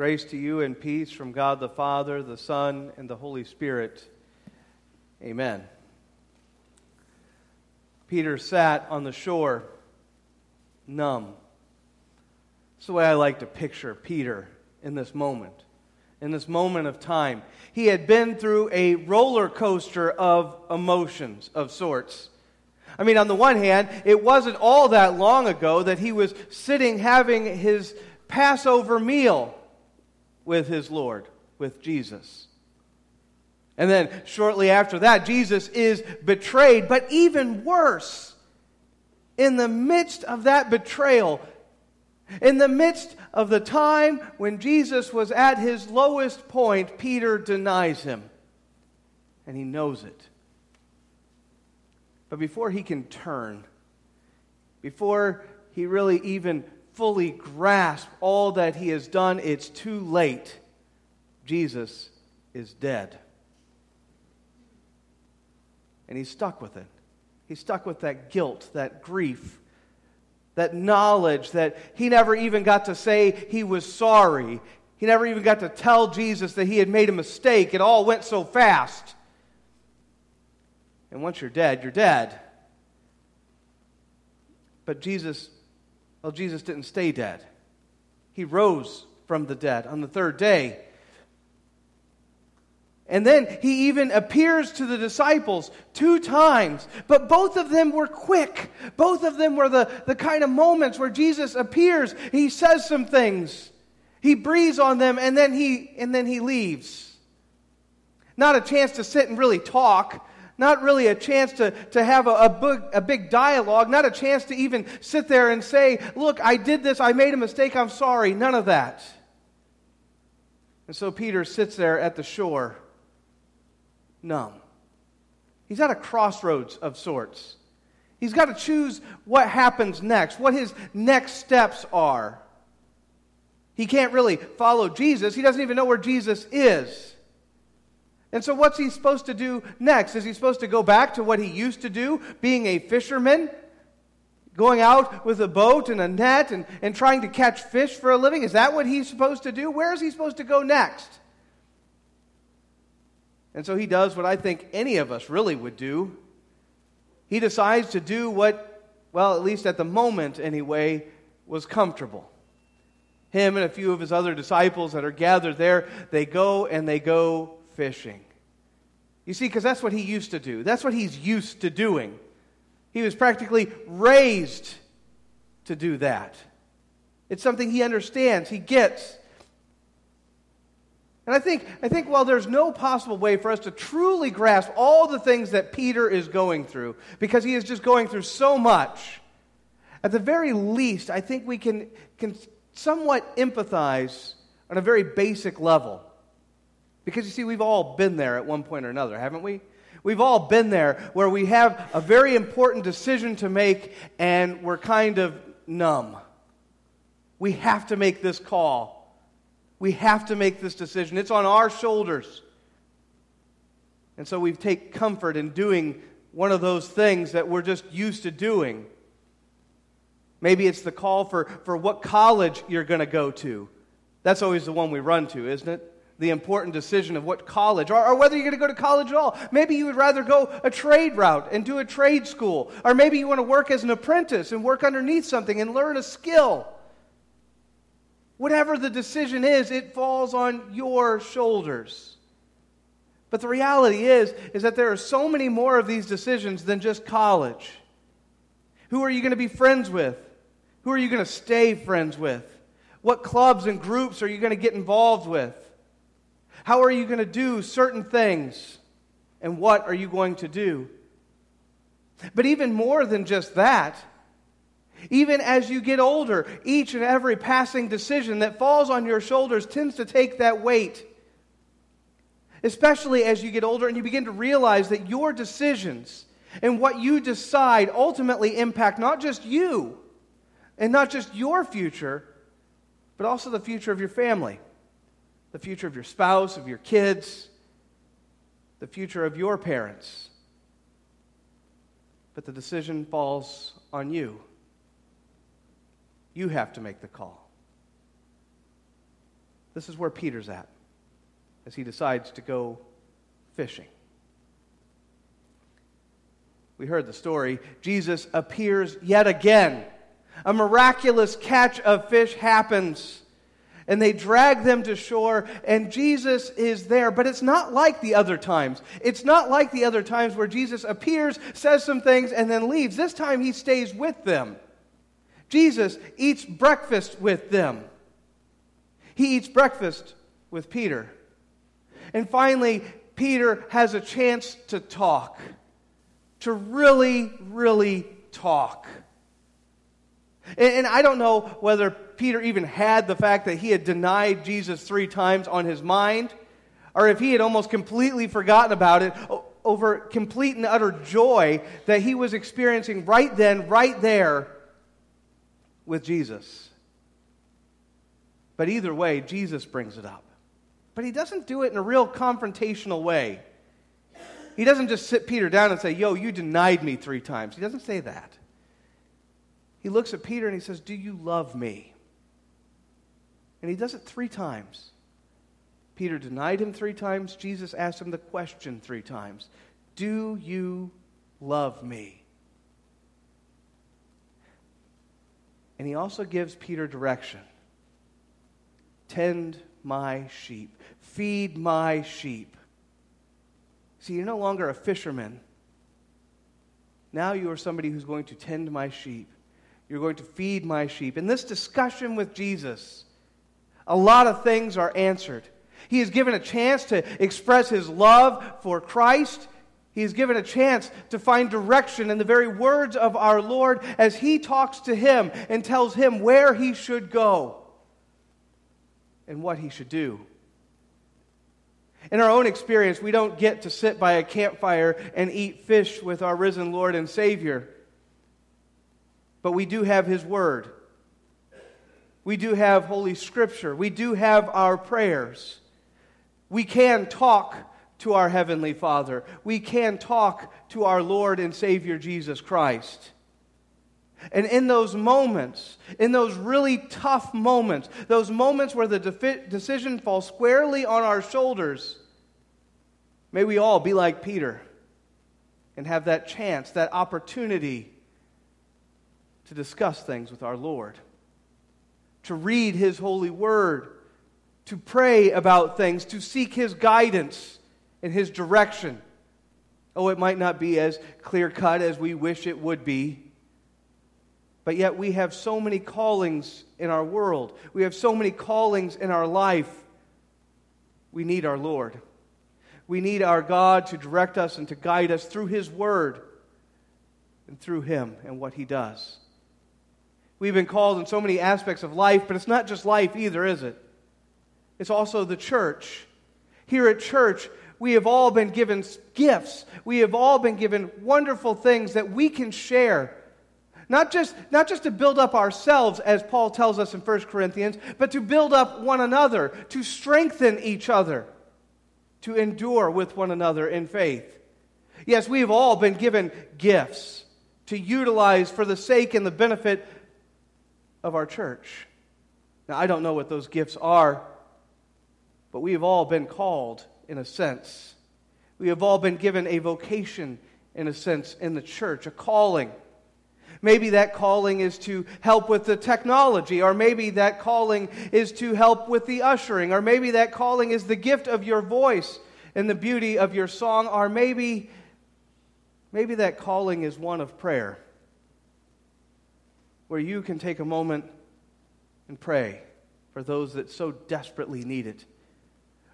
Grace to you and peace from God the Father, the Son, and the Holy Spirit. Amen. Peter sat on the shore, numb. That's the way I like to picture Peter in this moment, in this moment of time. He had been through a roller coaster of emotions of sorts. I mean, on the one hand, it wasn't all that long ago that he was sitting having his Passover meal with his Lord, with Jesus. And then shortly after that, Jesus is betrayed. But even worse, in the midst of that betrayal, in the midst of the time when Jesus was at his lowest point, Peter denies him. And he knows it. But before he can turn, before he really even fully grasp all that he has done, it's too late. Jesus is dead. And he's stuck with it. He's stuck with that guilt, that grief, that knowledge that he never even got to say he was sorry. He never even got to tell Jesus that he had made a mistake. It all went so fast. And once you're dead, you're dead. But Jesus well, Jesus didn't stay dead. He rose from the dead on the third day. And then he even appears to the disciples two times. But both of them were quick. Both of them were the, the kind of moments where Jesus appears. He says some things. He breathes on them and then he, and then he leaves. Not a chance to sit and really talk not really a chance to, to have a, a, big, a big dialogue, not a chance to even sit there and say, Look, I did this, I made a mistake, I'm sorry. None of that. And so Peter sits there at the shore, numb. He's at a crossroads of sorts. He's got to choose what happens next, what his next steps are. He can't really follow Jesus. He doesn't even know where Jesus is. And so, what's he supposed to do next? Is he supposed to go back to what he used to do, being a fisherman? Going out with a boat and a net and, and trying to catch fish for a living? Is that what he's supposed to do? Where is he supposed to go next? And so he does what I think any of us really would do. He decides to do what, well, at least at the moment anyway, was comfortable. Him and a few of his other disciples that are gathered there, they go and they go fishing. You see, because that's what he used to do, that's what he's used to doing. He was practically raised to do that. It's something he understands, he gets. And I think, I think while there's no possible way for us to truly grasp all the things that Peter is going through, because he is just going through so much, at the very least, I think we can, can somewhat empathize on a very basic level. Because you see, we've all been there at one point or another, haven't we? We've all been there where we have a very important decision to make and we're kind of numb. We have to make this call. We have to make this decision. It's on our shoulders. And so we take comfort in doing one of those things that we're just used to doing. Maybe it's the call for, for what college you're going to go to. That's always the one we run to, isn't it? The important decision of what college, or, or whether you're going to go to college at all. Maybe you would rather go a trade route and do a trade school. Or maybe you want to work as an apprentice and work underneath something and learn a skill. Whatever the decision is, it falls on your shoulders. But the reality is, is that there are so many more of these decisions than just college. Who are you going to be friends with? Who are you going to stay friends with? What clubs and groups are you going to get involved with? How are you going to do certain things? And what are you going to do? But even more than just that, even as you get older, each and every passing decision that falls on your shoulders tends to take that weight. Especially as you get older and you begin to realize that your decisions and what you decide ultimately impact not just you and not just your future, but also the future of your family the future of your spouse, of your kids, the future of your parents. But the decision falls on you. You have to make the call. This is where Peter's at as he decides to go fishing. We heard the story. Jesus appears yet again. A miraculous catch of fish happens. And they drag them to shore, and Jesus is there. But it's not like the other times. It's not like the other times where Jesus appears, says some things, and then leaves. This time he stays with them. Jesus eats breakfast with them. He eats breakfast with Peter. And finally, Peter has a chance to talk, to really, really talk. And, I don't know whether Peter even had the fact that he had denied Jesus three times on his mind, or if he had almost completely forgotten about it over complete and utter joy that he was experiencing right then, right there with Jesus. But either way, Jesus brings it up. But he doesn't do it in a real confrontational way. He doesn't just sit Peter down and say, Yo, you denied me three times. He doesn't say that. He looks at Peter and he says, Do you love me? And he does it three times. Peter denied him three times. Jesus asked him the question three times Do you love me? And he also gives Peter direction tend my sheep, feed my sheep. See, you're no longer a fisherman. Now you are somebody who's going to tend my sheep. You're going to feed my sheep. In this discussion with Jesus, a lot of things are answered. He is given a chance to express his love for Christ. He is given a chance to find direction in the very words of our Lord as he talks to him and tells him where he should go and what he should do. In our own experience, we don't get to sit by a campfire and eat fish with our risen Lord and Savior. But we do have His Word. We do have Holy Scripture. We do have our prayers. We can talk to our Heavenly Father. We can talk to our Lord and Savior Jesus Christ. And in those moments, in those really tough moments, those moments where the defi- decision falls squarely on our shoulders, may we all be like Peter and have that chance, that opportunity to discuss things with our Lord, to read His holy word, to pray about things, to seek His guidance and His direction. Oh, it might not be as clear cut as we wish it would be. But yet we have so many callings in our world. We have so many callings in our life. We need our Lord. We need our God to direct us and to guide us through His Word and through Him and what He does. We've been called in so many aspects of life, but it's not just life either, is it? It's also the church. Here at church, we have all been given gifts. We have all been given wonderful things that we can share not just, not just to build up ourselves, as Paul tells us in 1 Corinthians, but to build up one another, to strengthen each other, to endure with one another in faith. Yes, we have all been given gifts to utilize for the sake and the benefit of our church. Now, I don't know what those gifts are, but we have all been called in a sense. We have all been given a vocation in a sense in the church, a calling. Maybe that calling is to help with the technology, or maybe that calling is to help with the ushering, or maybe that calling is the gift of your voice and the beauty of your song, or maybe, maybe that calling is one of prayer, where you can take a moment and pray for those that so desperately need it.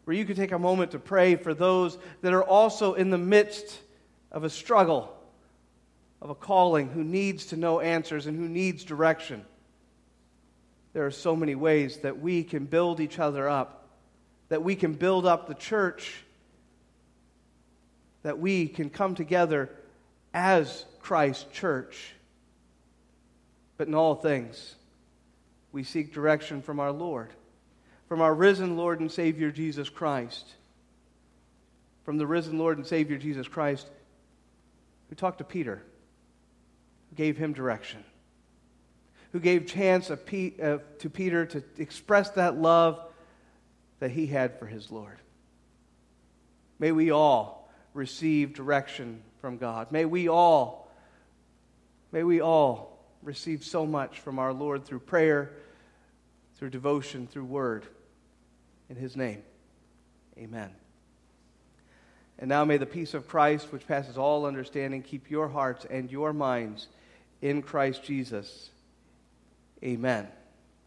Where you can take a moment to pray for those that are also in the midst of a struggle of a calling who needs to know answers and who needs direction. There are so many ways that we can build each other up, that we can build up the church, that we can come together as Christ's church. But in all things, we seek direction from our Lord, from our risen Lord and Savior Jesus Christ. From the risen Lord and Savior Jesus Christ, who talked to Peter who gave him direction, who gave chance to Peter to express that love that he had for his Lord. May we all receive direction from God. May we all, may we all receive so much from our Lord through prayer, through devotion, through word. In his name, amen. And now may the peace of Christ, which passes all understanding, keep your hearts and your minds in Christ Jesus. Amen.